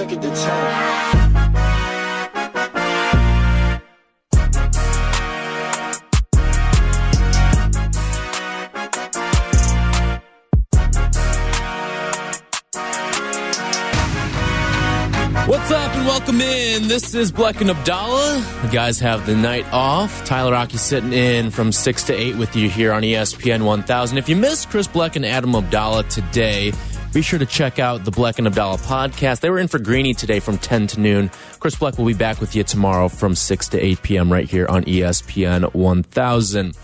Take it to 10. Welcome in. This is Bleck and Abdallah. The guys have the night off. Tyler Rocky sitting in from 6 to 8 with you here on ESPN 1000. If you missed Chris Bleck and Adam Abdallah today, be sure to check out the Bleck and Abdallah podcast. They were in for Greeny today from 10 to noon. Chris Bleck will be back with you tomorrow from 6 to 8 p.m. right here on ESPN 1000.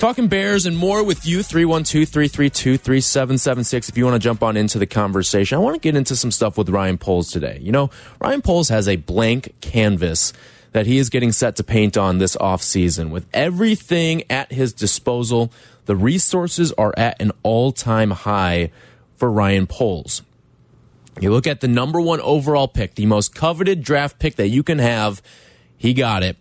Talking Bears and more with you, 312 332 3776. If you want to jump on into the conversation, I want to get into some stuff with Ryan Poles today. You know, Ryan Poles has a blank canvas that he is getting set to paint on this offseason. With everything at his disposal, the resources are at an all time high for Ryan Poles. You look at the number one overall pick, the most coveted draft pick that you can have, he got it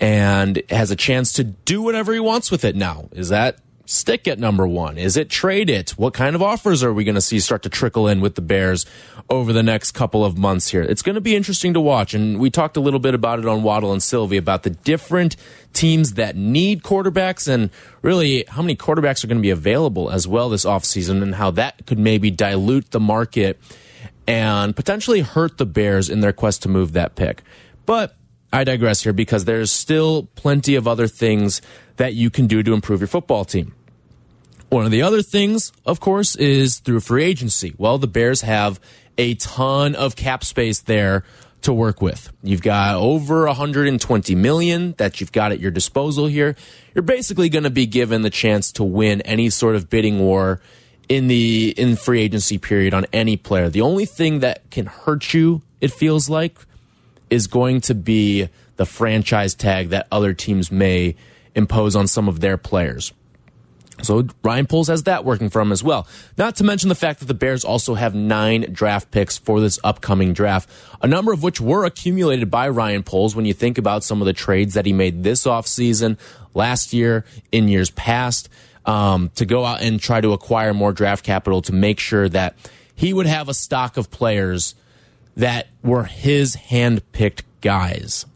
and has a chance to do whatever he wants with it now. Is that stick at number one? Is it trade it? What kind of offers are we going to see start to trickle in with the Bears over the next couple of months here? It's going to be interesting to watch. And we talked a little bit about it on Waddle and Silvy about the different teams that need quarterbacks and really how many quarterbacks are going to be available as well this offseason and how that could maybe dilute the market and potentially hurt the Bears in their quest to move that pick. But I digress here because there's still plenty of other things that you can do to improve your football team. One of the other things, of course, is through free agency. Well, the Bears have a ton of cap space there to work with. You've got over 120 million that you've got at your disposal here. You're basically going to be given the chance to win any sort of bidding war in the in free agency period on any player. The only thing that can hurt you, it feels like, is going to be the franchise tag that other teams may impose on some of their players. So Ryan Poles has that working for him as well. Not to mention the fact that the Bears also have nine draft picks for this upcoming draft, a number of which were accumulated by Ryan Poles when you think about some of the trades that he made this offseason, last year, in years past, um, to go out and try to acquire more draft capital to make sure that he would have a stock of players that were his hand-picked guys.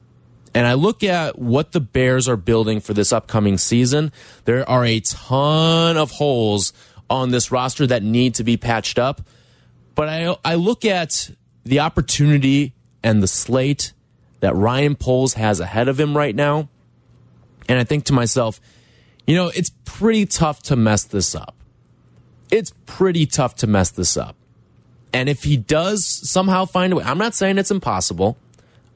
And I look at what the Bears are building for this upcoming season. There are a ton of holes on this roster that need to be patched up. But I, I look at the opportunity and the slate that Ryan Poles has ahead of him right now. And I think to myself, you know, it's pretty tough to mess this up. It's pretty tough to mess this up. And if he does somehow find a way, I'm not saying it's impossible.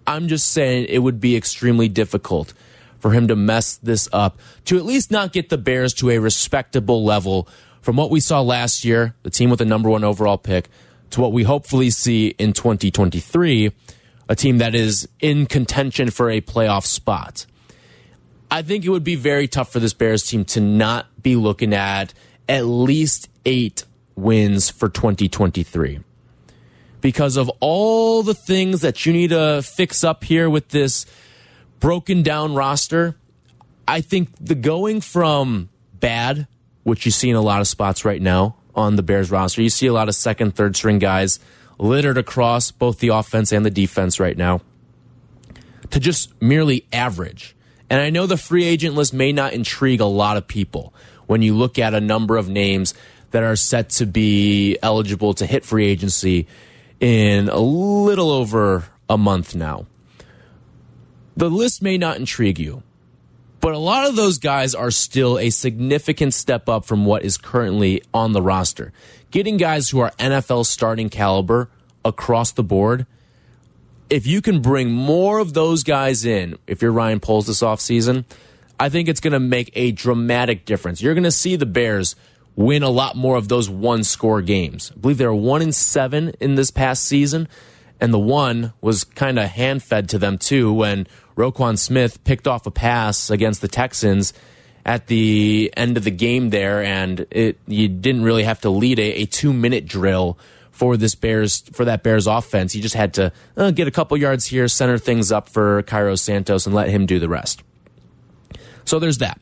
I'm just saying it would be extremely difficult for him to mess this up, to at least not get the Bears to a respectable level from what we saw last year, the team with the number one overall pick, to what we hopefully see in 2023, a team that is in contention for a playoff spot. I think it would be very tough for this Bears team to not be looking at at least eight wins for 2023 because of all the things that you need to fix up here with this broken down roster. I think the going from bad, which you see in a lot of spots right now on the Bears roster, you see a lot of second, third string guys littered across both the offense and the defense right now, to just merely average. And I know the free agent list may not intrigue a lot of people when you look at a number of names that are set to be eligible to hit free agency in a little over a month now. The list may not intrigue you, but a lot of those guys are still a significant step up from what is currently on the roster. Getting guys who are NFL starting caliber across the board, if you can bring more of those guys in, if you're Ryan Poles this offseason, I think it's going to make a dramatic difference. You're going to see the Bears win a lot more of those one score games. I believe they were one in seven in this past season, and the one was kind of hand fed to them too when Roquan Smith picked off a pass against the Texans at the end of the game there, and it you didn't really have to lead a, a two minute drill for this Bears for that Bears offense. You just had to uh, get a couple yards here, center things up for Cairo Santos, and let him do the rest. So there's that.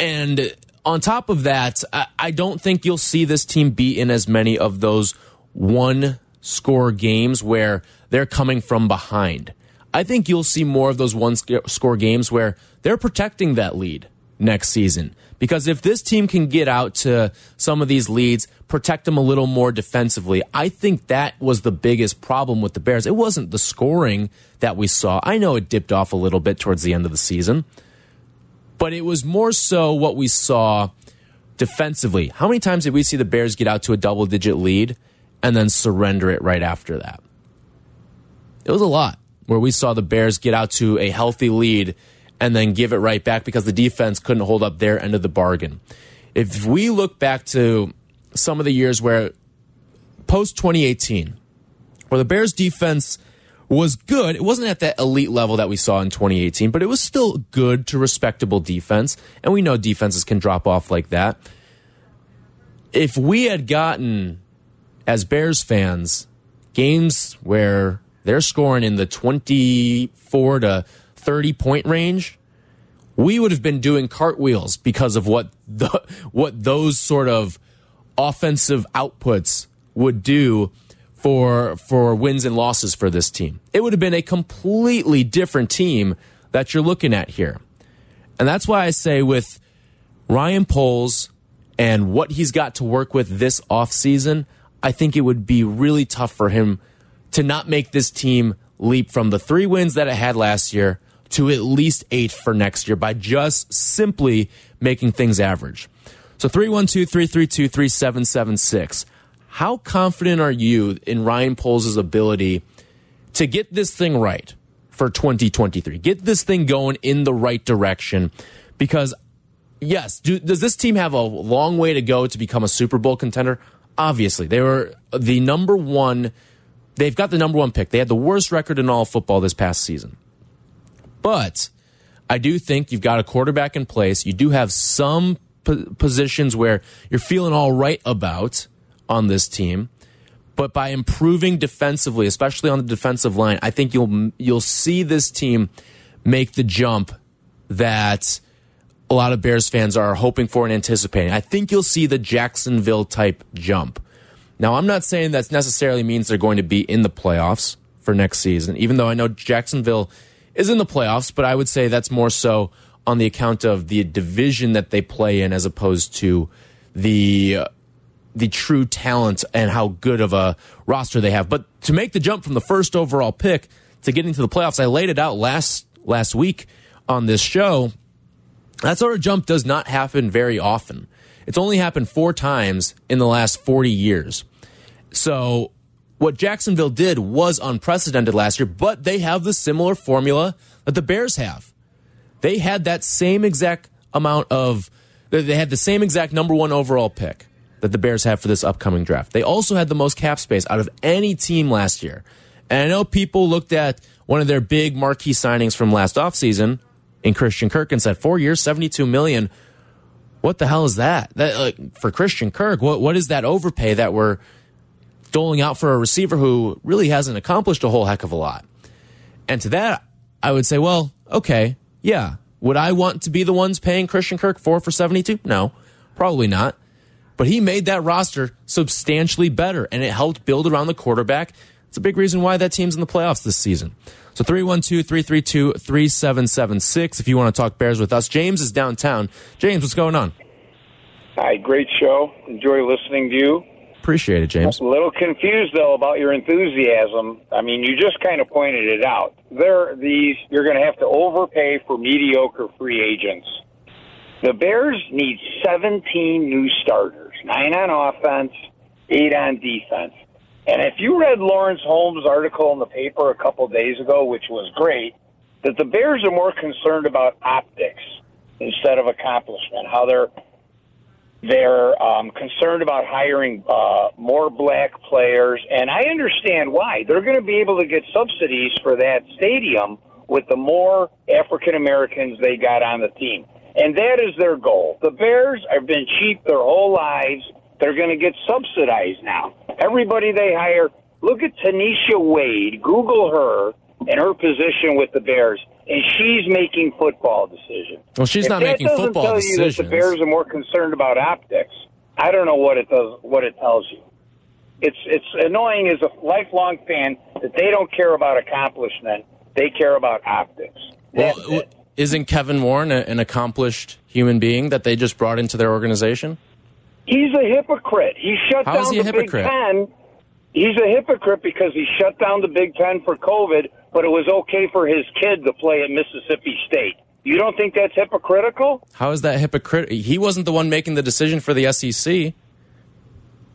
And on top of that, I, I don't think you'll see this team be in as many of those one score games where they're coming from behind. I think you'll see more of those one score games where they're protecting that lead next season. Because if this team can get out to some of these leads, protect them a little more defensively, I think that was the biggest problem with the Bears. It wasn't the scoring that we saw. I know it dipped off a little bit towards the end of the season, but it was more so what we saw defensively. How many times did we see the Bears get out to a double digit lead and then surrender it right after that? It was a lot where we saw the Bears get out to a healthy lead and then give it right back because the defense couldn't hold up their end of the bargain. If we look back to some of the years where post 2018, where the Bears defense was good, it wasn't at that elite level that we saw in 2018, but it was still good to respectable defense. And we know defenses can drop off like that. If we had gotten, as Bears fans, games where they're scoring in the 24 to 30 point range, we would have been doing cartwheels because of what the what those sort of offensive outputs would do for for wins and losses for this team. It would have been a completely different team that you're looking at here. And that's why I say with Ryan Poles and what he's got to work with this offseason, I think it would be really tough for him to not make this team leap from the three wins that it had last year to at least eight for next year by just simply making things average. So 312 332 3776. How confident are you in Ryan Poles' ability to get this thing right for 2023? Get this thing going in the right direction because yes, do, does this team have a long way to go to become a Super Bowl contender? Obviously, they were the number one They've got the number one pick. They had the worst record in all football this past season. But I do think you've got a quarterback in place. You do have some positions where you're feeling all right about on this team. But by improving defensively, especially on the defensive line, I think you'll you'll see this team make the jump that a lot of Bears fans are hoping for and anticipating. I think you'll see the Jacksonville type jump. Now, I'm not saying that necessarily means they're going to be in the playoffs for next season, even though I know Jacksonville is in the playoffs, but I would say that's more so on the account of the division that they play in as opposed to the uh, the true talent and how good of a roster they have. But to make the jump from the first overall pick to getting to the playoffs, I laid it out last last week on this show. That sort of jump does not happen very often. It's only happened four times in the last 40 years. So what Jacksonville did was unprecedented last year, but they have the similar formula that the Bears have. They had that same exact amount of, they had the same exact number one overall pick that the Bears have for this upcoming draft. They also had the most cap space out of any team last year. And I know people looked at one of their big marquee signings from last offseason in Christian Kirk and said, four years, 72 million what the hell is that? That like for Christian Kirk, what what is that overpay that we're doling out for a receiver who really hasn't accomplished a whole heck of a lot? And to that, I would say, well, okay, yeah. Would I want to be the ones paying Christian Kirk four for seventy two? No, probably not. But he made that roster substantially better, and it helped build around the quarterback. It's a big reason why that team's in the playoffs this season. So 312 332 3776 if you want to talk Bears with us. James is downtown. James, what's going on? Hi, great show. Enjoy listening to you. Appreciate it, James. A little confused though about your enthusiasm. I mean, you just kind of pointed it out. There, are these you're going to have to overpay for mediocre free agents. The Bears need 17 new starters, nine on offense, eight on defense. And if you read Laurence Holmes' article in the paper a couple days ago, which was great, that the Bears are more concerned about optics instead of accomplishment. How they're they're um, concerned about hiring uh, more black players, and I understand why. They're going to be able to get subsidies for that stadium with the more African Americans they got on the team. And that is their goal. The Bears have been cheap their whole lives. They're going to get subsidized now. Everybody they hire, look at Tanisha Wade, Google her and her position with the Bears. and she's making football decisions. Well, she's if not making doesn't football tell decisions. You that the Bears are more concerned about optics. I don't know what it does. What it tells you. It's it's annoying as a lifelong fan that they don't care about accomplishment. They care about optics. Well, it. Isn't Kevin Warren a, an accomplished human being that they just brought into their organization? He's a hypocrite. He shut How down he the hypocrite? Big Ten. He's a hypocrite because he shut down the Big Ten for COVID, but it was okay for his kid to play at Mississippi State. You don't think that's hypocritical? How is that hypocritical? He wasn't the one making the decision for the SEC.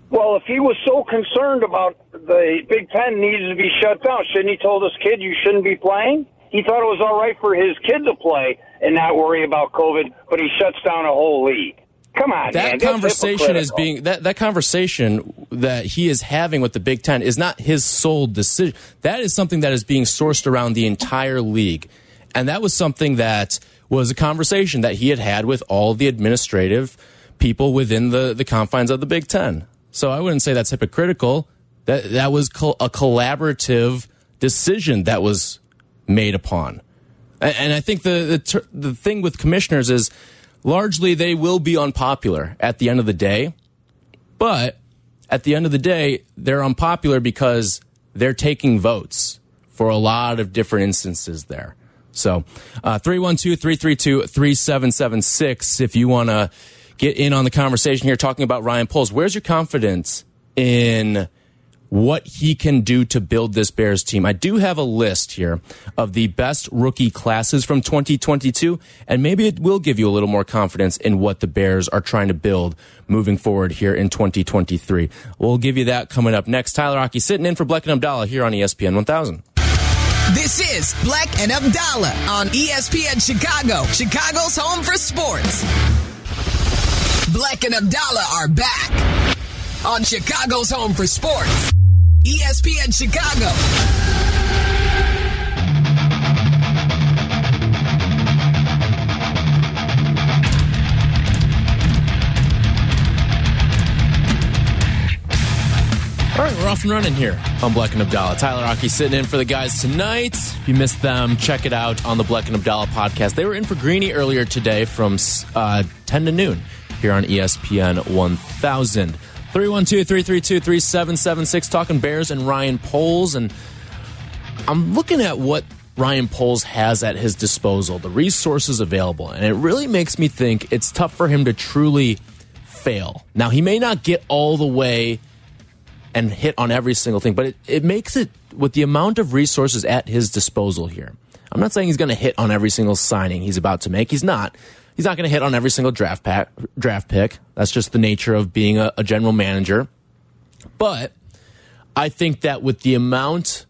Well, if he was so concerned about the Big Ten needed to be shut down, shouldn't he told his kid you shouldn't be playing? He thought it was all right for his kid to play and not worry about COVID, but he shuts down a whole league. Come on. That That's conversation is being that that conversation that he is having with the Big Ten is not his sole decision. That is something that is being sourced around the entire league, and that was something that was a conversation that he had had with all the administrative people within the the confines of the Big Ten. So I wouldn't say that's hypocritical. That that was a collaborative decision that was made upon. And- I think the the, the thing with commissioners is largely they will be unpopular at the end of the day. But at the end of the day, they're unpopular because they're taking votes for a lot of different instances there. So, uh, 312 332 3776. If you want to get in on the conversation here talking about Ryan Poles, where's your confidence in what he can do to build this Bears team. I do have a list here of the best rookie classes from 2022, and maybe it will give you a little more confidence in what the Bears are trying to build moving forward here in 2023. We'll give you that coming up next. Tyler Rocky sitting in for Bleck and Abdallah here on ESPN 1000. This is Bleck and Abdallah on ESPN Chicago, Chicago's home for sports. Bleck and Abdallah are back on Chicago's home for sports. ESPN Chicago. All right, we're off and running here on Bleck and Abdallah. Tyler Rocky sitting in for the guys tonight. If you missed them, check it out on the Bleck and Abdallah podcast. They were in for Greeny earlier today from uh, 10 to noon here on ESPN 1000. 312 332 3776, talking Bears and Ryan Poles. And I'm looking at what Ryan Poles has at his disposal, the resources available, and it really makes me think it's tough for him to truly fail. Now, he may not get all the way and hit on every single thing, but it, it makes it with the amount of resources at his disposal here. I'm not saying he's going to hit on every single signing he's about to make. He's not. He's not going to hit on every single draft pack, draft pick. That's just the nature of being a, a general manager. But I think that with the amount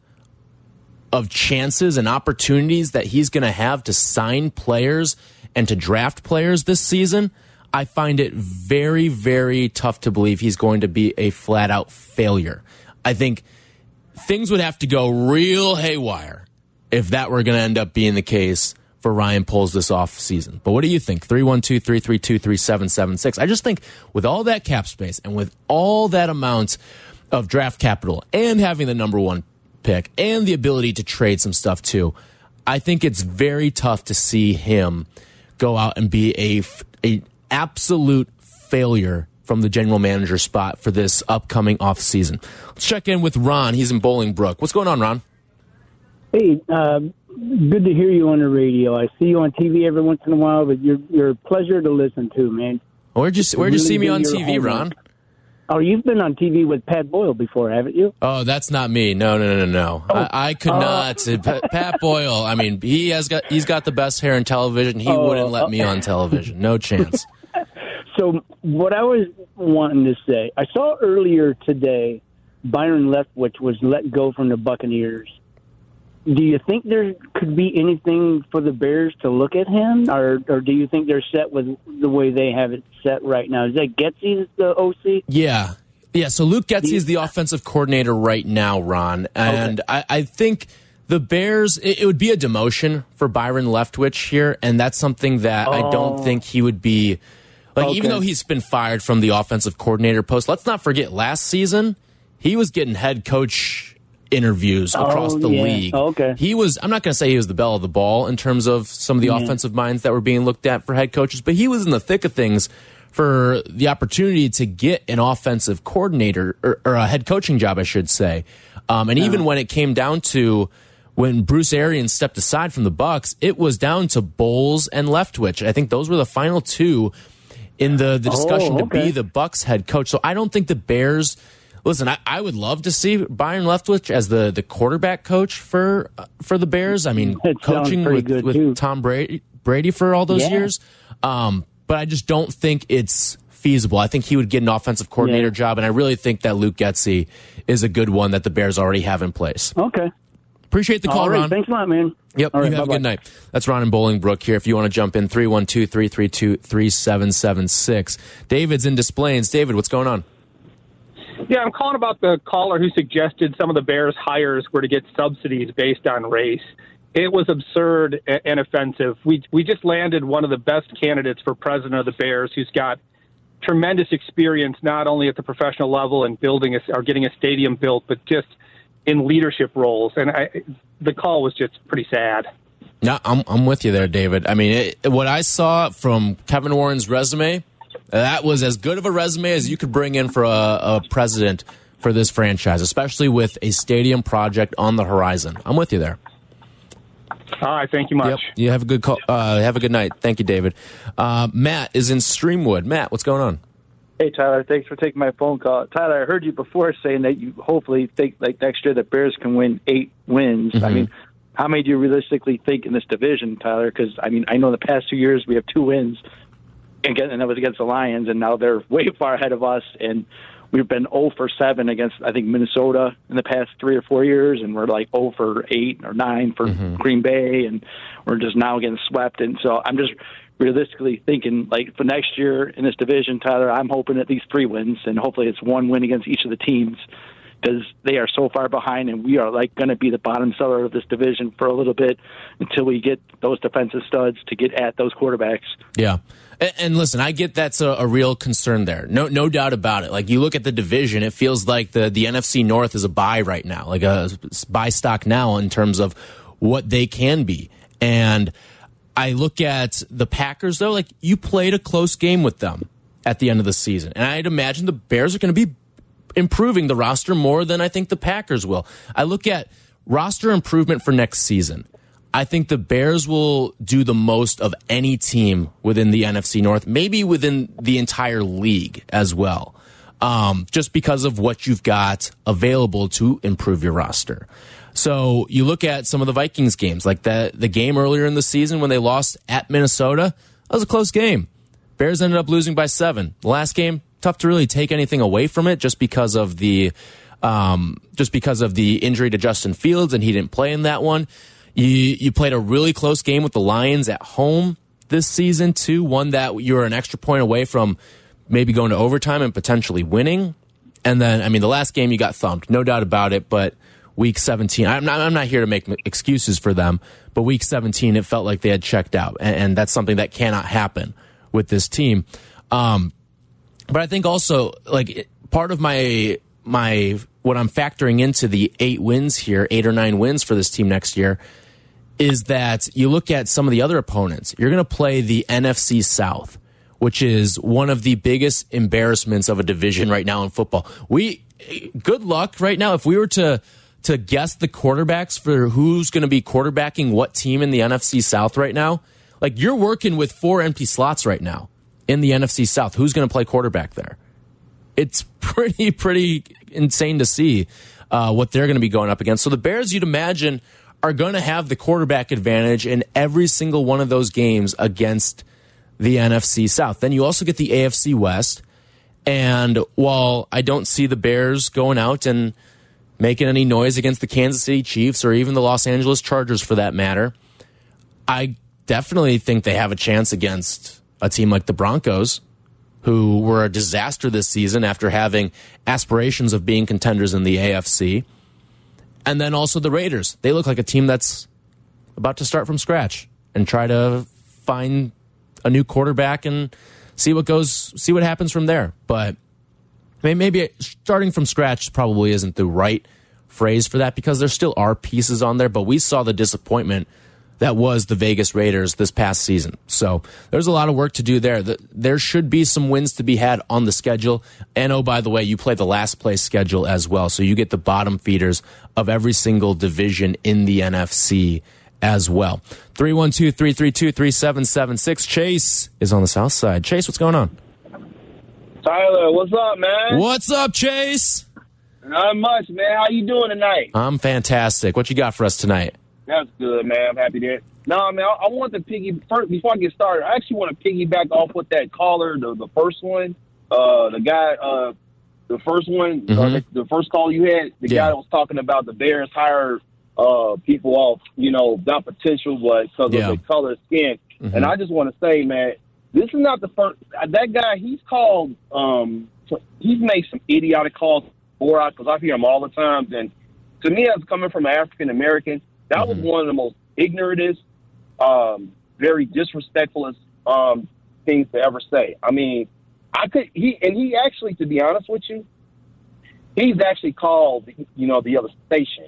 of chances and opportunities that he's going to have to sign players and to draft players this season, I find it very, very tough to believe he's going to be a flat out failure. I think things would have to go real haywire if that were going to end up being the case for Ryan Poles this off season. But what do you think? 312 332 3776. I just think with all that cap space and with all that amount of draft capital and having the number one pick and the ability to trade some stuff too, I think it's very tough to see him go out and be a, a absolute failure from the general manager spot for this upcoming off season. Let's check in with Ron. He's in Bolingbrook. What's going on, Ron? Hey, uh, good to hear you on the radio. I see you on TV every once in a while, but you're you're a pleasure to listen to, man. Where'd you Where'd you really see me on TV, homework. Ron? Oh, you've been on TV with Pat Boyle before, haven't you? Oh, that's not me. No, no, no, no, no. Oh. I, I could uh. not. Pat Boyle. I mean, he has got he's got the best hair in television. He oh, wouldn't let uh, me on television. No chance. So, what I was wanting to say, I saw earlier today Byron Leftwich was let go from the Buccaneers. Do you think there could be anything for the Bears to look at him, or or do you think they're set with the way they have it set right now? Is that Getsy's the OC? Yeah. Yeah, so Luke Getsy is the offensive coordinator right now, Ron. And I, I think the Bears, it, it would be a demotion for Byron Leftwich here. And that's something that I don't oh. think he would be. Like, even though he's been fired from the offensive coordinator post, let's not forget last season, he was getting head coach interviews across Oh, the yeah. league. Okay. He was, I'm not going to say he was the belle of the ball in terms of some of the offensive minds that were being looked at for head coaches, but he was in the thick of things for the opportunity to get an offensive coordinator or, or a head coaching job, I should say. Um, and even when it came down to when Bruce Arians stepped aside from the Bucs, it was down to Bowles and Leftwich. I think those were the final two in the, the discussion to okay. be the Bucs head coach. So I don't think the Bears. Listen, I, I would love to see Byron Leftwich as the, the quarterback coach for uh, for the Bears. I mean, That coaching with, with too. Tom Brady Brady for all those Yeah. years. Um, but I just don't think it's feasible. I think he would get an offensive coordinator Yeah. job, and I really think that Luke Getsy is a good one that the Bears already have in place. Okay. Appreciate the call, All right. Ron. Thanks a lot, man. Yep. All right, you have a bye-bye. good night. That's Ron in Bolingbrook here. If you want to jump in, 312 332 3776. David's in Des Plaines. David, what's going on? Yeah, I'm calling about the caller who suggested some of the Bears' hires were to get subsidies based on race. It was absurd and offensive. We we just landed one of the best candidates for president of the Bears, who's got tremendous experience not only at the professional level and building a, or getting a stadium built, but just in leadership roles. And I, the call was just pretty sad. No, I'm, I'm with you there, David. I mean, it, what I saw from Kevin Warren's resume, that was as good of a resume as you could bring in for a, a president for this franchise, especially with a stadium project on the horizon. I'm with you there. All right, thank you much. Yep. You have a good call. Uh, have a good night. Thank you, David. Uh, Matt is in Streamwood. Matt, what's going on? Hey Tyler, thanks for taking my phone call. Tyler, I heard you before saying that you hopefully think like next year the Bears can win eight wins. I mean, how many do you realistically think in this division, Tyler? Because I mean, I know the past two years we have two wins, again, and that was against the Lions, and now they're way far ahead of us, and we've been 0 for seven against I think Minnesota in the past three or four years, and we're like 0 for eight or nine for mm-hmm. Green Bay, and we're just now getting swept. And so I'm just realistically thinking like for next year in this division, Tyler, I'm hoping at least three wins, and hopefully it's one win against each of the teams because they are so far behind, and we are like going to be the bottom cellar of this division for a little bit until we get those defensive studs to get at those quarterbacks. Yeah. And, and listen, I get that's a, a real concern there. No, no doubt about it. Like you look at the division, it feels like the, the NFC North is a buy right now, like a buy stock now in terms of what they can be. And I look at the Packers though, like you played a close game with them at the end of the season. And I'd imagine the Bears are going to be improving the roster more than I think the Packers will. I look at roster improvement for next season. I think the Bears will do the most of any team within the NFC North, maybe within the entire league as well. Um, just because of what you've got available to improve your roster. So you look at some of the Vikings games, like the the game earlier in the season when they lost at Minnesota. That was a close game. Bears ended up losing by seven. The last game, tough to really take anything away from it, just because of the um, just because of the injury to Justin Fields, and he didn't play in that one. You you played a really close game with the Lions at home this season too. One that you were an extra point away from maybe going to overtime and potentially winning. And then, I mean, the last game you got thumped, no doubt about it. But week 17, I'm not, I'm not here to make excuses for them, but week 17, it felt like they had checked out. And, and that's something that cannot happen with this team. Um, but I think also, like, part of my, my, what I'm factoring into the eight wins here, eight or nine wins for this team next year, is that you look at some of the other opponents. You're going to play the NFC South, which is one of the biggest embarrassments of a division right now in football. We good luck right now if we were to to guess the quarterbacks for who's going to be quarterbacking what team in the NFC South right now. Like you're working with four empty slots right now in the NFC South. Who's going to play quarterback there? it's pretty pretty insane to see uh, what they're going to be going up against. So the Bears, you'd imagine, are going to have the quarterback advantage in every single one of those games against the NFC South. Then you also get the AFC West, and while I don't see the Bears going out and making any noise against the Kansas City Chiefs or even the Los Angeles Chargers for that matter, I definitely think they have a chance against a team like the Broncos who were a disaster this season after having aspirations of being contenders in the AFC. And then also the Raiders. They look like a team that's about to start from scratch and try to find a new quarterback and see what goes, see what happens from there. But may- maybe starting from scratch probably isn't the right phrase for that because there still are pieces on there, but we saw the disappointment that was the Vegas Raiders this past season. So there's a lot of work to do there. There should be some wins to be had on the schedule. And oh, by the way, you play the last place schedule as well. So you get the bottom feeders of every single division in the NFC as well. 312 332 3776. Chase is on the south side. Chase, what's going on? Tyler, what's up, man? What's up, Chase? Not much, man. How you doing tonight? I'm fantastic. What you got for us tonight? That's good, man. I'm happy to. No, man. I, I want to piggy first before I get started. I actually want to piggyback off with that caller, the the first one, uh, the guy, uh, the first one, mm-hmm. uh, the, the, first call you had, the yeah. guy that was talking about the Bears hired uh, people off, you know, not potential, but because yeah. of the color of skin. Mm-hmm. And I just want to say, man, this is not the first. That guy, he's called. Um, he's made some idiotic calls for us because I hear him all the time. And to me, as coming from an African American, that mm-hmm. was one of the most ignorantest, um, very disrespectful um, things to ever say. I mean, I could he and he actually, to be honest with you, he's actually called you know the other station,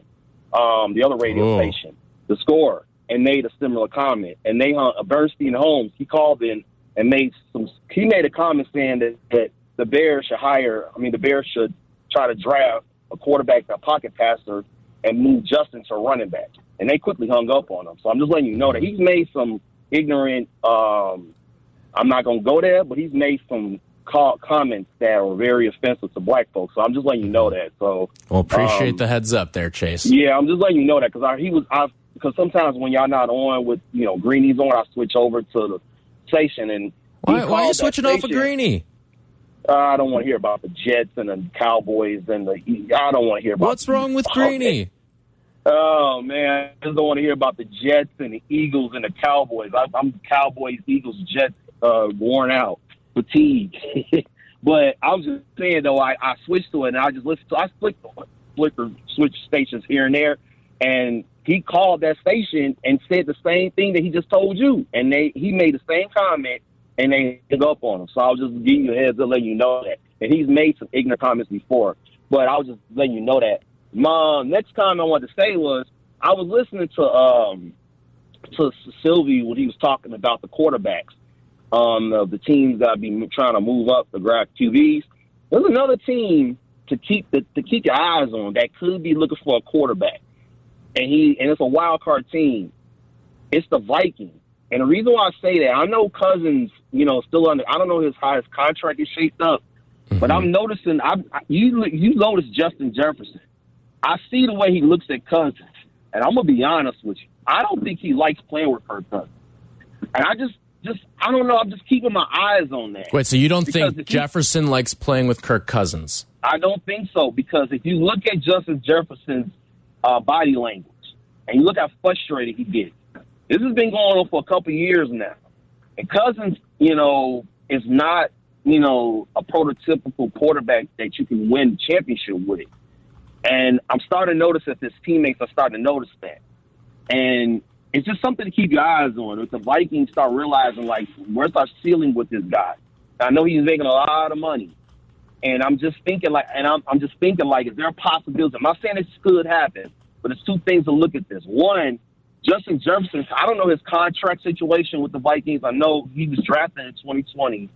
um, the other radio oh. station, the score, and made a similar comment. And they uh, Bernstein Holmes, he called in and made some. He made a comment saying that that the Bears should hire. I mean, the Bears should try to draft a quarterback, a pocket passer, and move Justin to running back and they quickly hung up on him. So I'm just letting you know that he's made some ignorant. Um, I'm not going to go there, but he's made some call, comments that are very offensive to black folks. So I'm just letting you know that. So well, appreciate um, the heads up there, Chase. Yeah, I'm just letting you know that because he was. I because sometimes when y'all not on with you know Greenies on, I switch over to the station and. Why, why are you switching off of Greeny? Uh, I don't want to hear about the Jets and the Cowboys and the. I don't want to hear about. What's wrong with Greeny? Oh man, I just don't want to hear about the Jets and the Eagles and the Cowboys. I, am Cowboys, Eagles, Jets, uh, worn out, fatigued. but I was just saying though, I, I switched to it and I just listened to. I flicked, flicker, switch stations here and there, and he called that station and said the same thing that he just told you, and they he made the same comment and they hung up on him. So I was just giving you a heads up, letting you know that. And he's made some ignorant comments before, but I was just letting you know that my next comment I wanted to say was I was listening to um to Silvy when he was talking about the quarterbacks um of the teams that be trying to move up the grab QBs. There's another team to keep the, to keep your eyes on that could be looking for a quarterback, and he and it's a wild card team. It's the Vikings. And the reason why I say that, I know Cousins, you know, still under. I don't know his highest contract is shaped up, mm-hmm. but I'm noticing. I you you notice Justin Jefferson. I see the way he looks at Cousins, and I'm gonna be honest with you. I don't think he likes playing with Kirk Cousins, and I just, just, I don't know. I'm just keeping my eyes on that. Wait, so you don't think Jefferson he, likes playing with Kirk Cousins? I don't think so because if you look at Justin Jefferson's uh, body language and you look how frustrated he gets, this has been going on for a couple years now, and Cousins, you know, is not, you know, a prototypical quarterback that you can win championship with. And I'm starting to notice that his teammates are starting to notice that. And it's just something to keep your eyes on. If the Vikings start realizing, like, where's our ceiling with this guy? I know he's making a lot of money. And I'm just thinking, like, and I'm, I'm just thinking, like, is there a possibility? I'm not saying this could happen, but there's two things to look at this. One, Justin Jefferson, I don't know his contract situation with the Vikings. I know he was drafted in 2020.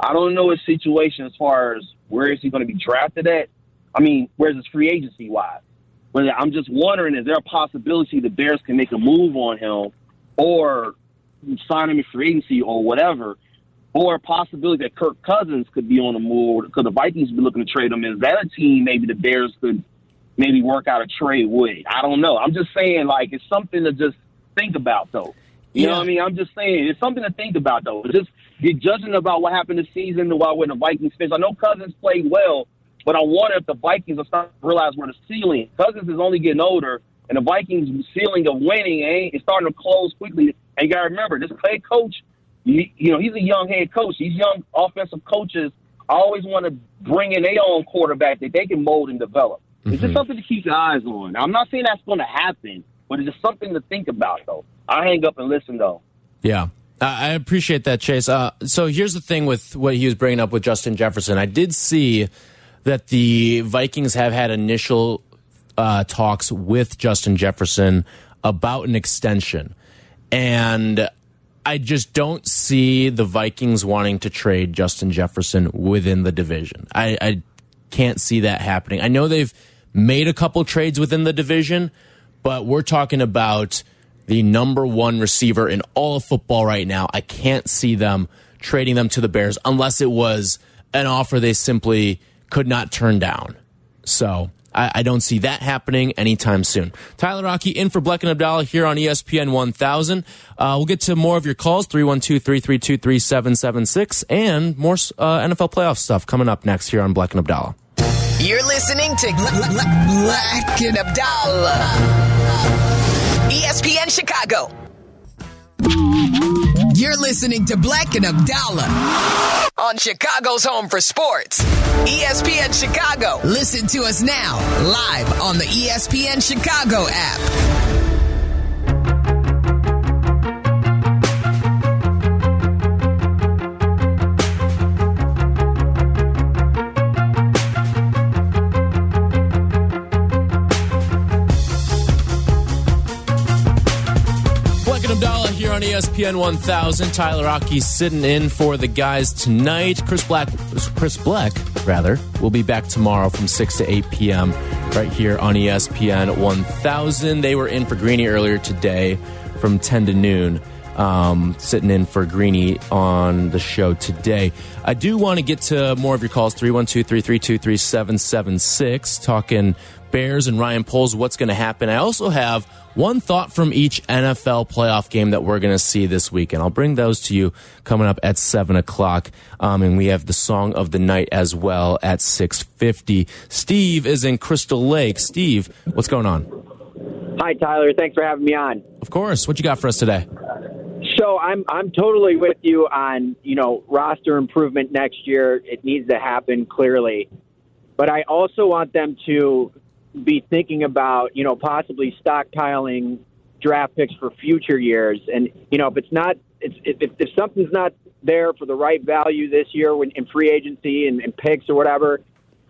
I don't know his situation as far as where is he going to be drafted at. I mean, where's his free agency wise? But I'm just wondering, is there a possibility the Bears can make a move on him or sign him in free agency or whatever? Or a possibility that Kirk Cousins could be on the move because the Vikings be looking to trade him. Is that a team maybe the Bears could maybe work out a trade with? I don't know. I'm just saying, like, it's something to just think about, though. You yeah. know what I mean? I'm just saying it's something to think about, though. Just get judging about what happened this season while when the Vikings finished. I know Cousins played well, but I wonder if the Vikings are starting to realize where the ceiling. Cousins is only getting older, and the Vikings' ceiling of winning ain't is starting to close quickly. And you got to remember, this head coach, you, you know, he's a young head coach. These young offensive coaches always want to bring in their own quarterback that they can mold and develop. Mm-hmm. It's just something to keep your eyes on. I'm not saying that's going to happen, but it's just something to think about, though. I hang up and listen, though. Yeah. I appreciate that, Chase. Uh, so here's the thing with what he was bringing up with Justin Jefferson. I did see that the Vikings have had initial uh, talks with Justin Jefferson about an extension. And I just don't see the Vikings wanting to trade Justin Jefferson within the division. I, I can't see that happening. I know they've made a couple trades within the division, but we're talking about the number one receiver in all of football right now. I can't see them trading them to the Bears unless it was an offer they simply could not turn down. So I, I, don't see that happening anytime soon. Tyler Rocky in for Bleck and Abdallah here on ESPN 1000. Uh, we'll get to more of your calls 312 332 3776 and more uh, NFL playoff stuff coming up next here on Bleck and Abdallah. You're listening to Bleck and Abdallah, ESPN Chicago. You're listening to Bleck and Abdallah on Chicago's Home for Sports, ESPN Chicago. Listen to us now, live on the ESPN Chicago app. On ESPN 1000. Tyler Rocky sitting in for the guys tonight. Chris Black, Chris Black, rather, will be back tomorrow from 6 to 8 p.m. right here on ESPN 1000. They were in for Greeny earlier today from 10 to noon. Um, sitting in for Greeny on the show today. I do want to get to more of your calls 312 332 3776, talking Bears and Ryan Poles, what's going to happen. I also have one thought from each NFL playoff game that we're going to see this weekend. I'll bring those to you coming up at seven o'clock, um, and we have the song of the night as well at six fifty. Steve is in Crystal Lake. Steve, what's going on? Hi, Tyler. Thanks for having me on. Of course. What you got for us today? So I'm I'm totally with you on you know roster improvement next year. It needs to happen clearly, but I also want them to be thinking about, you know, possibly stockpiling draft picks for future years. And you know, if it's not, it's, if, if something's not there for the right value this year when in free agency and, and picks or whatever,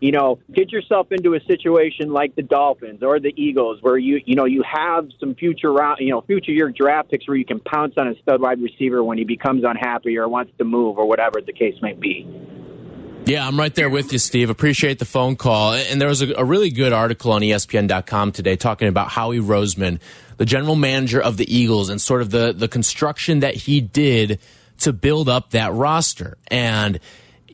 you know, get yourself into a situation like the Dolphins or the Eagles, where you you know you have some future round, you know, future year draft picks where you can pounce on a stud wide receiver when he becomes unhappy or wants to move or whatever the case may be. Yeah, I'm right there with you, Steve. Appreciate the phone call. And there was a, a really good article on ESPN.com today talking about Howie Roseman, the general manager of the Eagles, and sort of the, the construction that he did to build up that roster. And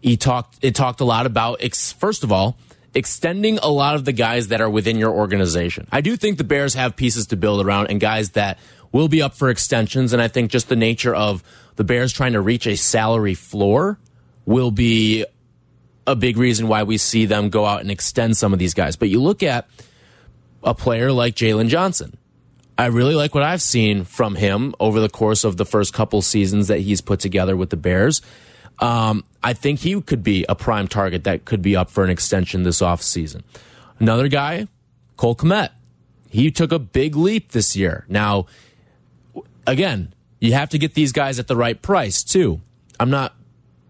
he talked, it talked a lot about, first of all, extending a lot of the guys that are within your organization. I do think the Bears have pieces to build around and guys that will be up for extensions. And I think just the nature of the Bears trying to reach a salary floor will be a big reason why we see them go out and extend some of these guys. But you look at a player like Jaylon Johnson. I really like what I've seen from him over the course of the first couple seasons that he's put together with the Bears. Um, I think he could be a prime target that could be up for an extension this offseason. Another guy, Cole Kmet. He took a big leap this year. Now, again, you have to get these guys at the right price, too. I'm not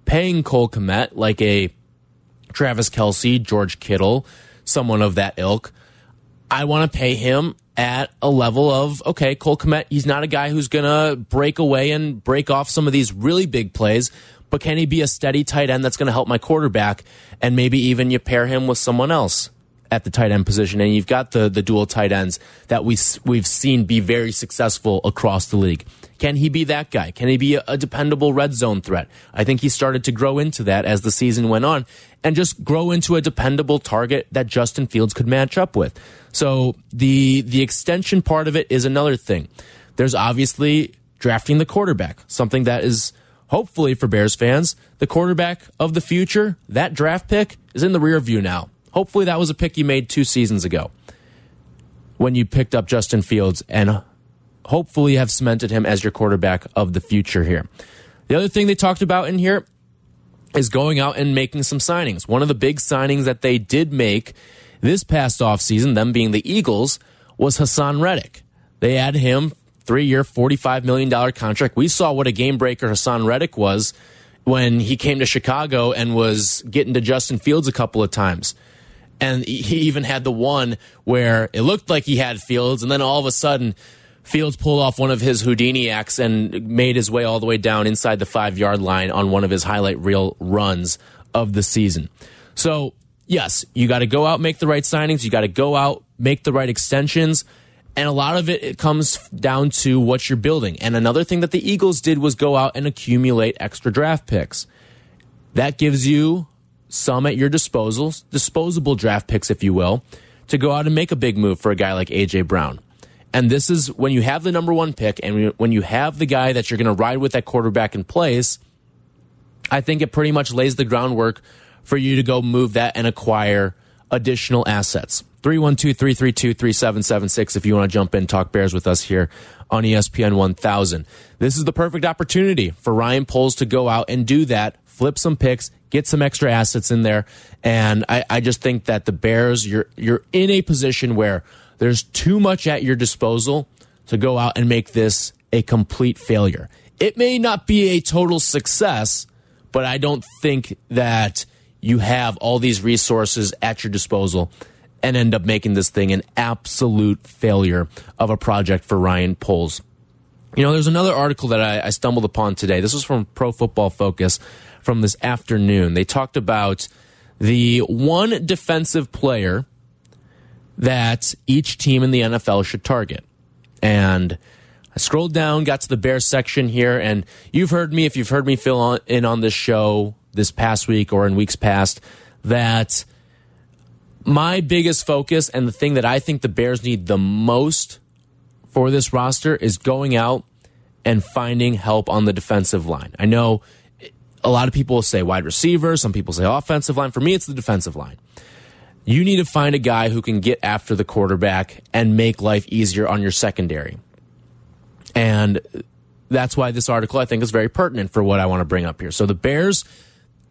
paying Cole Kmet like a Travis Kelce, George Kittle, someone of that ilk. I want to pay him at a level of okay, Cole Kmet. He's not a guy who's going to break away and break off some of these really big plays, but can he be a steady tight end that's going to help my quarterback? And maybe even you pair him with someone else at the tight end position, and you've got the the dual tight ends that we we've seen be very successful across the league. Can he be that guy? Can he be a, a dependable red zone threat? I think he started to grow into that as the season went on, and just grow into a dependable target that Justin Fields could match up with. So the the extension part of it is another thing. There's obviously drafting the quarterback, something that is hopefully for Bears fans, the quarterback of the future, that draft pick is in the rear view now. Hopefully, that was a pick you made two seasons ago when you picked up Justin Fields and hopefully have cemented him as your quarterback of the future here. The other thing they talked about in here is going out and making some signings. One of the big signings that they did make this past offseason, them being the Eagles, was Haason Reddick. They had him three year, $45 million contract. We saw what a game breaker Haason Reddick was when he came to Chicago and was getting to Justin Fields a couple of times And he even had the one where it looked like he had Fields, and then all of a sudden, Fields pulled off one of his Houdini acts and made his way all the way down inside the five yard line on one of his highlight reel runs of the season. So, yes, you got to go out, make the right signings. You got to go out, make the right extensions. And a lot of it, it comes down to what you're building. And another thing that the Eagles did was go out and accumulate extra draft picks. That gives you some at your disposal, disposable draft picks, if you will, to go out and make a big move for a guy like AJ Brown. And this is when you have the number one pick and when you have the guy that you're going to ride with that quarterback in place, I think it pretty much lays the groundwork for you to go move that and acquire additional assets. 312 332 3776 if you want to jump in, talk Bears with us here on ESPN 1000. This is the perfect opportunity for Ryan Poles to go out and do that, flip some picks, get some extra assets in there. And I, I just think that the Bears, you're, you're in a position where there's too much at your disposal to go out and make this a complete failure. It may not be a total success, but I don't think that you have all these resources at your disposal and end up making this thing an absolute failure of a project for Ryan Poles. You know, there's another article that I, I stumbled upon today. This was from Pro Football Focus from this afternoon. They talked about the one defensive player that each team in the NFL should target. And I scrolled down, got to the Bears section here, and you've heard me, if you've heard me fill on, in on this show this past week or in weeks past, that my biggest focus and the thing that I think the Bears need the most for this roster is going out and finding help on the defensive line. I know a lot of people say wide receiver, some people say offensive line. For me, it's the defensive line. You need to find a guy who can get after the quarterback and make life easier on your secondary. And that's why this article I think is very pertinent for what I want to bring up here. So the Bears,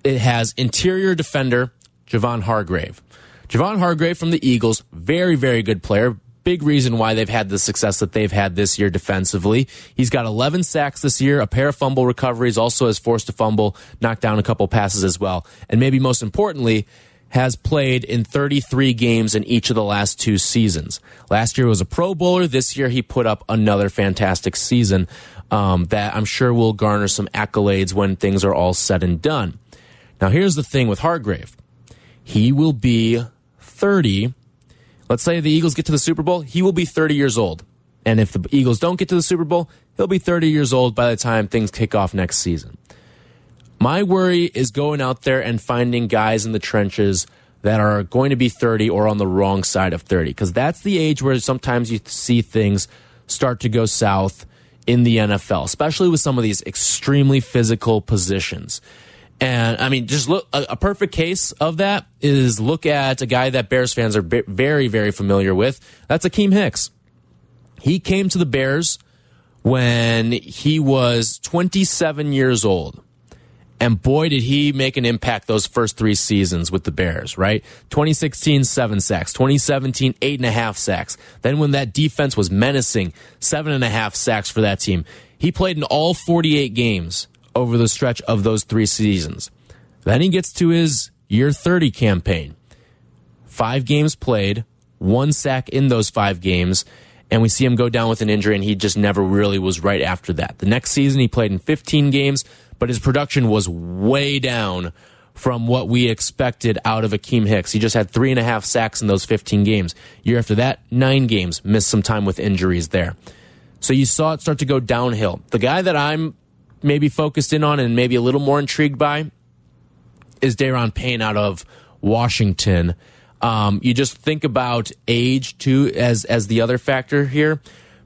it has interior defender Javon Hargrave. Javon Hargrave from the Eagles, very, very good player. Big reason why they've had the success that they've had this year defensively. He's got 11 sacks this year, a pair of fumble recoveries, also has forced a fumble, knocked down a couple passes as well. And maybe most importantly, has played in 33 games in each of the last two seasons. Last year was a Pro Bowler. This year he put up another fantastic season um, that I'm sure will garner some accolades when things are all said and done. Now, here's the thing with Hargrave he will be 30. Let's say the Eagles get to the Super Bowl, he will be 30 years old. And if the Eagles don't get to the Super Bowl, he'll be 30 years old by the time things kick off next season. My worry is going out there and finding guys in the trenches that are going to be 30 or on the wrong side of 30 because that's the age where sometimes you see things start to go south in the NFL, especially with some of these extremely physical positions. And I mean, just look, a, a, perfect case of that is look at a guy that Bears fans are very, very familiar with. That's Akiem Hicks. He came to the Bears when he was 27 years old. And boy, did he make an impact those first three seasons with the Bears, right? 2016, seven sacks. 2017, eight and a half sacks. Then when that defense was menacing, seven and a half sacks for that team. He played in all 48 games over the stretch of those three seasons. Then he gets to his year 30 campaign. Five games played, one sack in those five games, and we see him go down with an injury, and he just never really was right after that. The next season, he played in 15 games, but his production was way down from what we expected out of Akiem Hicks. He just had three and a half sacks in those 15 games. Year after that, nine games, missed some time with injuries there. So you saw it start to go downhill. The guy that I'm maybe focused in on and maybe a little more intrigued by is Daron Payne out of Washington. Um, you just think about age too as as the other factor here.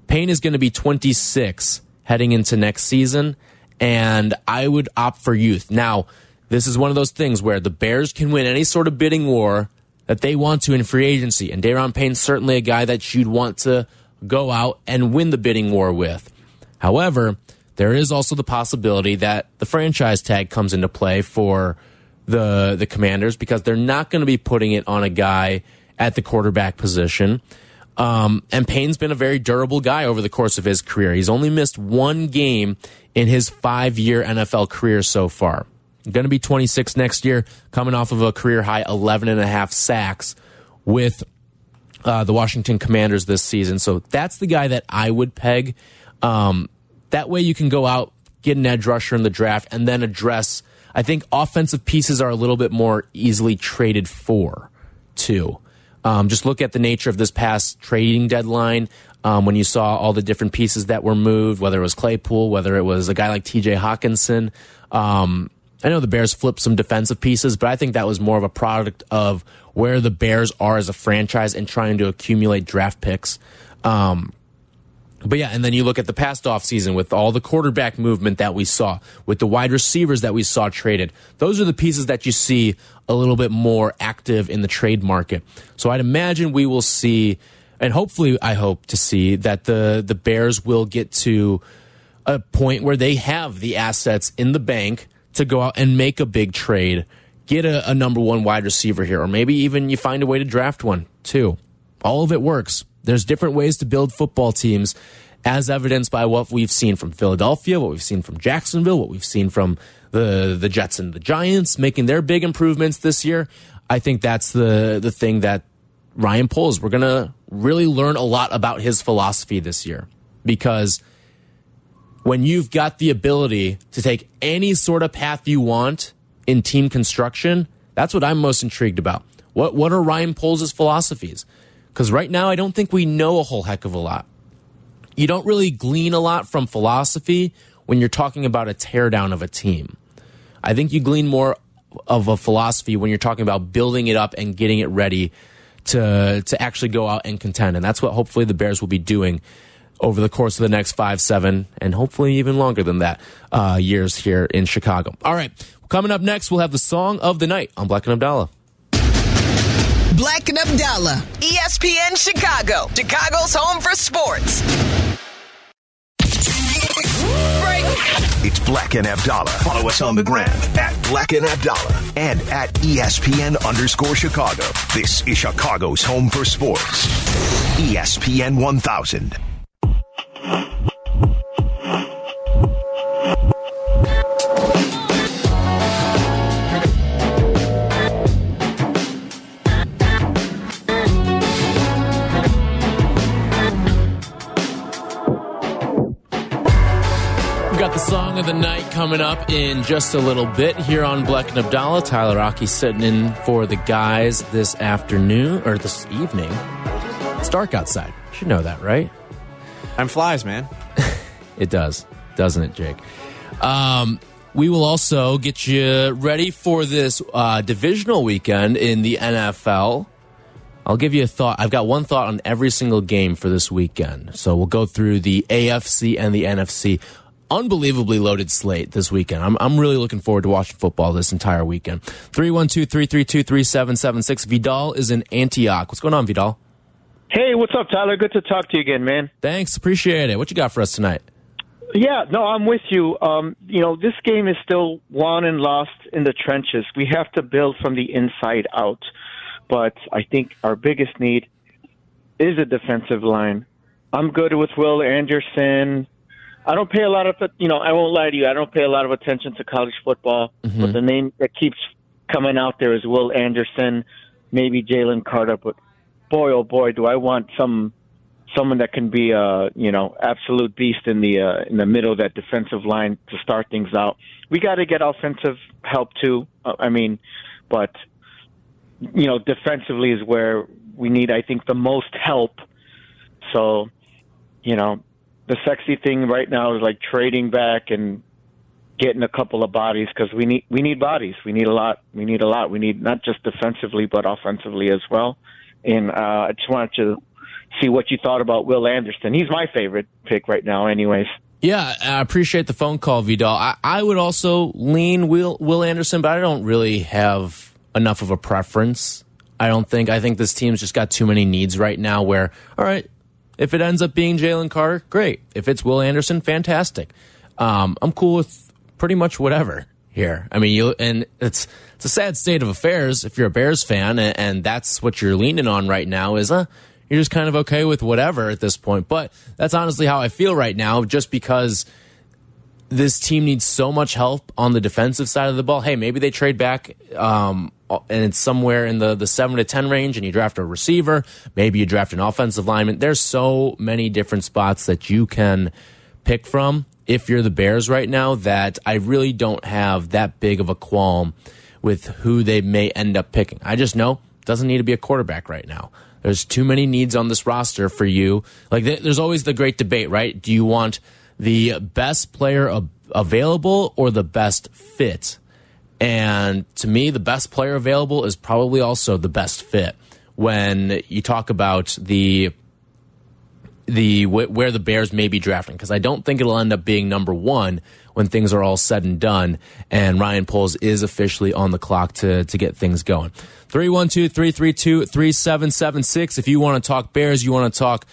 Payne is going to be 26 heading into next season and I would opt for youth. Now, this is one of those things where the Bears can win any sort of bidding war that they want to in free agency, and Daron Payne's certainly a guy that you'd want to go out and win the bidding war with. However, there is also the possibility that the franchise tag comes into play for the the Commanders because they're not going to be putting it on a guy at the quarterback position. Um, and Payne's been a very durable guy over the course of his career. He's only missed one game in his five year NFL career so far. Going to be 26 next year, coming off of a career high 11 and a half sacks with uh, the Washington Commanders this season. So that's the guy that I would peg. Um, that way you can go out, get an edge rusher in the draft, and then address. I think offensive pieces are a little bit more easily traded for, too. Um, just look at the nature of this past trading deadline. Um, when you saw all the different pieces that were moved, whether it was Claypool, whether it was a guy like TJ Hockenson. Um, I know the Bears flipped some defensive pieces, but I think that was more of a product of where the Bears are as a franchise and trying to accumulate draft picks. Um, but yeah, and then you look at the past offseason with all the quarterback movement that we saw, with the wide receivers that we saw traded. Those are the pieces that you see a little bit more active in the trade market. So I'd imagine we will see, and hopefully I hope to see that the the Bears will get to a point where they have the assets in the bank to go out and make a big trade, get a, a number one wide receiver here, or maybe even you find a way to draft one too. All of it works. There's different ways to build football teams, as evidenced by what we've seen from Philadelphia, what we've seen from Jacksonville, what we've seen from the the Jets and the Giants making their big improvements this year. I think that's the the thing that Ryan Poles. We're gonna really learn a lot about his philosophy this year because when you've got the ability to take any sort of path you want in team construction, that's what I'm most intrigued about. What what are Ryan Poles' philosophies? Because right now, I don't think we know a whole heck of a lot. You don't really glean a lot from philosophy when you're talking about a teardown of a team. I think you glean more of a philosophy when you're talking about building it up and getting it ready to to actually go out and contend. And that's what hopefully the Bears will be doing over the course of the next five, seven, and hopefully even longer than that uh, years here in Chicago. All right, coming up next, we'll have the song of the night on Bleck and Abdallah. Bleck and Abdallah, ESPN Chicago, Chicago's home for sports. It's Bleck and Abdallah. Follow us on the gram at Bleck and Abdallah and at ESPN underscore Chicago. This is Chicago's home for sports. ESPN 1000. Coming up in just a little bit here on Bleck and Abdallah. Tyler Rocky sitting in for the guys this afternoon or this evening. It's dark outside. You should know that, right? Time flies, man. It does, doesn't it, Jake? Um, we will also get you ready for this uh, divisional weekend in the NFL. I'll give you a thought. I've got one thought on every single game for this weekend. So we'll go through the AFC and the NFC. Unbelievably loaded slate this weekend. I'm, I'm really looking forward to watching football this entire weekend. 312 332 3776. Vidal is in Antioch. What's going on, Vidal? Hey, what's up, Tyler? Good to talk to you again, man. Thanks. Appreciate it. What you got for us tonight? Yeah, no, I'm with you. Um, you know, this game is still won and lost in the trenches. We have to build from the inside out. But I think our biggest need is a defensive line. I'm good with Will Anderson. I don't pay a lot of, you know, I won't lie to you. I don't pay a lot of attention to college football, but the name that keeps coming out there is Will Anderson, maybe Jalen Carter. But boy, oh boy, do I want some someone that can be a you know absolute beast in the uh, in the middle of that defensive line to start things out. We got to get offensive help too. Uh, I mean, but you know, defensively is where we need, I think, the most help. So, you know, the sexy thing right now is like trading back and getting a couple of bodies because we need we need bodies. We need a lot. We need a lot. We need not just defensively but offensively as well. And uh, I just wanted to see what you thought about Will Anderson. He's my favorite pick right now, anyways. Yeah, I appreciate the phone call, Vidal. I, I would also lean Will Will Anderson, but I don't really have enough of a preference. I don't think. I think this team's just got too many needs right now. Where all right, if it ends up being Jalen Carter, great. If it's Will Anderson, fantastic. Um, I'm cool with pretty much whatever here. I mean, you and it's it's a sad state of affairs if you're a Bears fan, and, and that's what you're leaning on right now. Is uh, you're just kind of okay with whatever at this point. But that's honestly how I feel right now, just because this team needs so much help on the defensive side of the ball. Hey, maybe they trade back um, Uh, and it's somewhere in the, the seven to 10 range, and you draft a receiver, maybe you draft an offensive lineman. There's so many different spots that you can pick from if you're the Bears right now that I really don't have that big of a qualm with who they may end up picking. I just know it doesn't need to be a quarterback right now. There's too many needs on this roster for you. Like there's always the great debate, right? Do you want the best player available or the best fit? And to me, the best player available is probably also the best fit when you talk about the the where the Bears may be drafting because I don't think it'll end up being number one when things are all said and done and Ryan Poles is officially on the clock to to get things going. 312-332-3776 if you want to talk Bears, you want to talk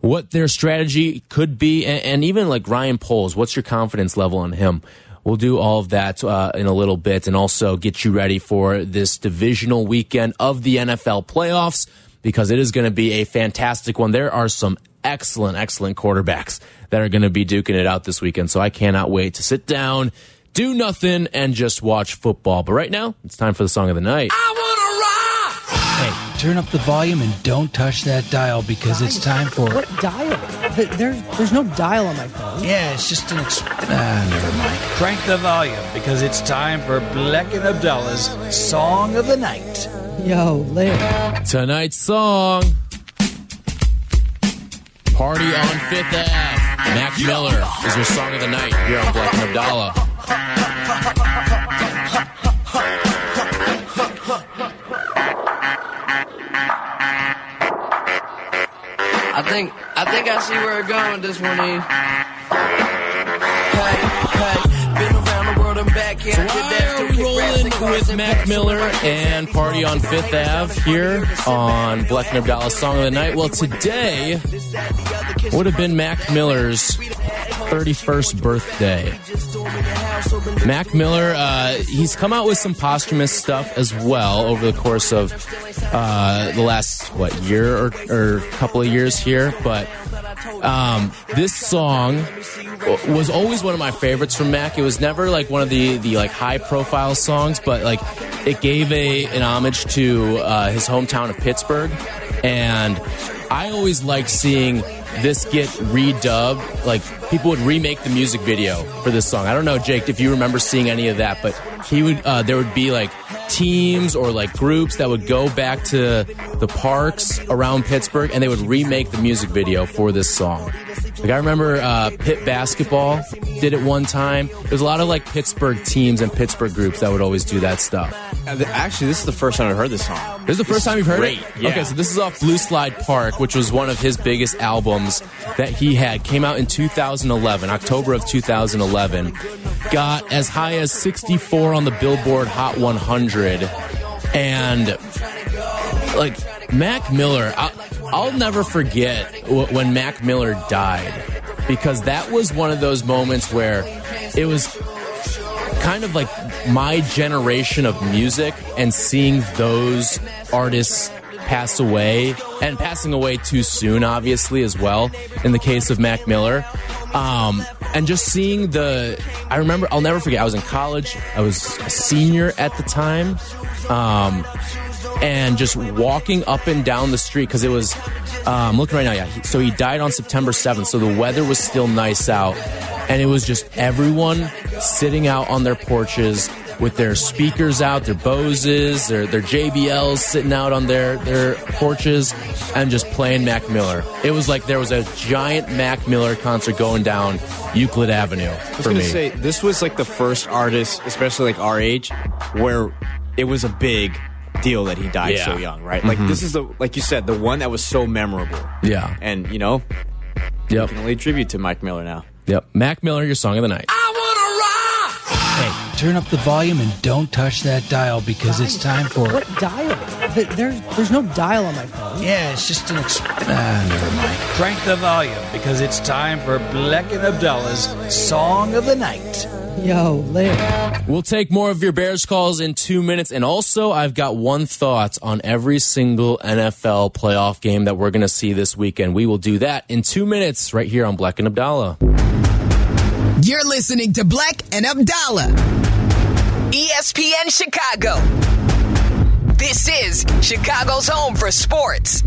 what their strategy could be and, and even like Ryan Poles, what's your confidence level on him? We'll do all of that uh, in a little bit and also get you ready for this divisional weekend of the NFL playoffs because it is going to be a fantastic one. There are some excellent, excellent quarterbacks that are going to be duking it out this weekend. So I cannot wait to sit down, do nothing, and just watch football. But right now, it's time for the song of the night. Hey, turn up the volume and don't touch that dial because it's time for. What dial? There's, there's no dial on my phone. Yeah, it's just an. Exp- ah, never mind. Crank the volume because it's time for Bleck and Abdallah's Song of the Night. Yo, Lit. Tonight's song Party on Fifth Ave. Mac Miller is your song of the night here on Bleck and Abdallah. I think I think I see where it's going this one. Hey, hey, been around the world and back. So why are we rolling with Mac Miller and Party on Fifth Ave here on Bleck and Abdallah's Song of the Night? Well, today would have been Mac Miller's 31st birthday. Mac Miller, uh, he's come out with some posthumous stuff as well over the course of uh, the last, what, year or, or couple of years here. But um, this song was always one of my favorites from Mac. It was never like one of the, the like high profile songs, but like it gave a an homage to uh, his hometown of Pittsburgh. And I always liked seeing this get redubbed. Like people would remake the music video for this song. I don't know, Jake, if you remember seeing any of that, but he would. Uh, there would be like teams or like groups that would go back to the parks around Pittsburgh and they would remake the music video for this song. Like I remember uh, Pitt basketball did it one time. There's a lot of like Pittsburgh teams and Pittsburgh groups that would always do that stuff. Actually, this is the first time I've heard this song. This is the first time you've heard great. it. Yeah. Okay, so this is off Blue Slide Park, which was one of his biggest albums that he had. Came out in 2011, October of 2011. Got as high as 64 on the Billboard Hot 100, and like Mac Miller. I'll, I'll never forget when Mac Miller died because that was one of those moments where it was kind of like my generation of music and seeing those artists pass away and passing away too soon, obviously, as well, in the case of Mac Miller. Um, and just seeing the, I remember, I'll never forget, I was in college, I was a senior at the time. Um, and just walking up and down the street because it was um, looking right now yeah so he died on september 7th so the weather was still nice out and it was just everyone sitting out on their porches with their speakers out, their Boses, their their JBLs sitting out on their their porches, and just playing Mac Miller. It was like there was a giant Mac Miller concert going down Euclid Avenue. I was gonna me. say this was like the first artist, especially like our age, where it was a big deal that he died Yeah. so young, right? Like this is the like you said, the one that was so memorable. Yeah. And you know, yep. you can only attribute to Mike Miller now. Yep, Mac Miller, your song of the night. I wanna ra Hey, turn up the volume and don't touch that dial because it's time for. What dial? There's there's no dial on my phone. Yeah, it's just an. Exp- ah, never mind. Crank the volume because it's time for Bleck and Abdallah's Song of the Night. Yo, Lit. We'll take more of your Bears calls in two minutes. And also, I've got one thought on every single NFL playoff game that we're going to see this weekend. We will do that in two minutes right here on Bleck and Abdallah. You're listening to Bleck and Abdallah. ESPN Chicago. This is Chicago's home for sports.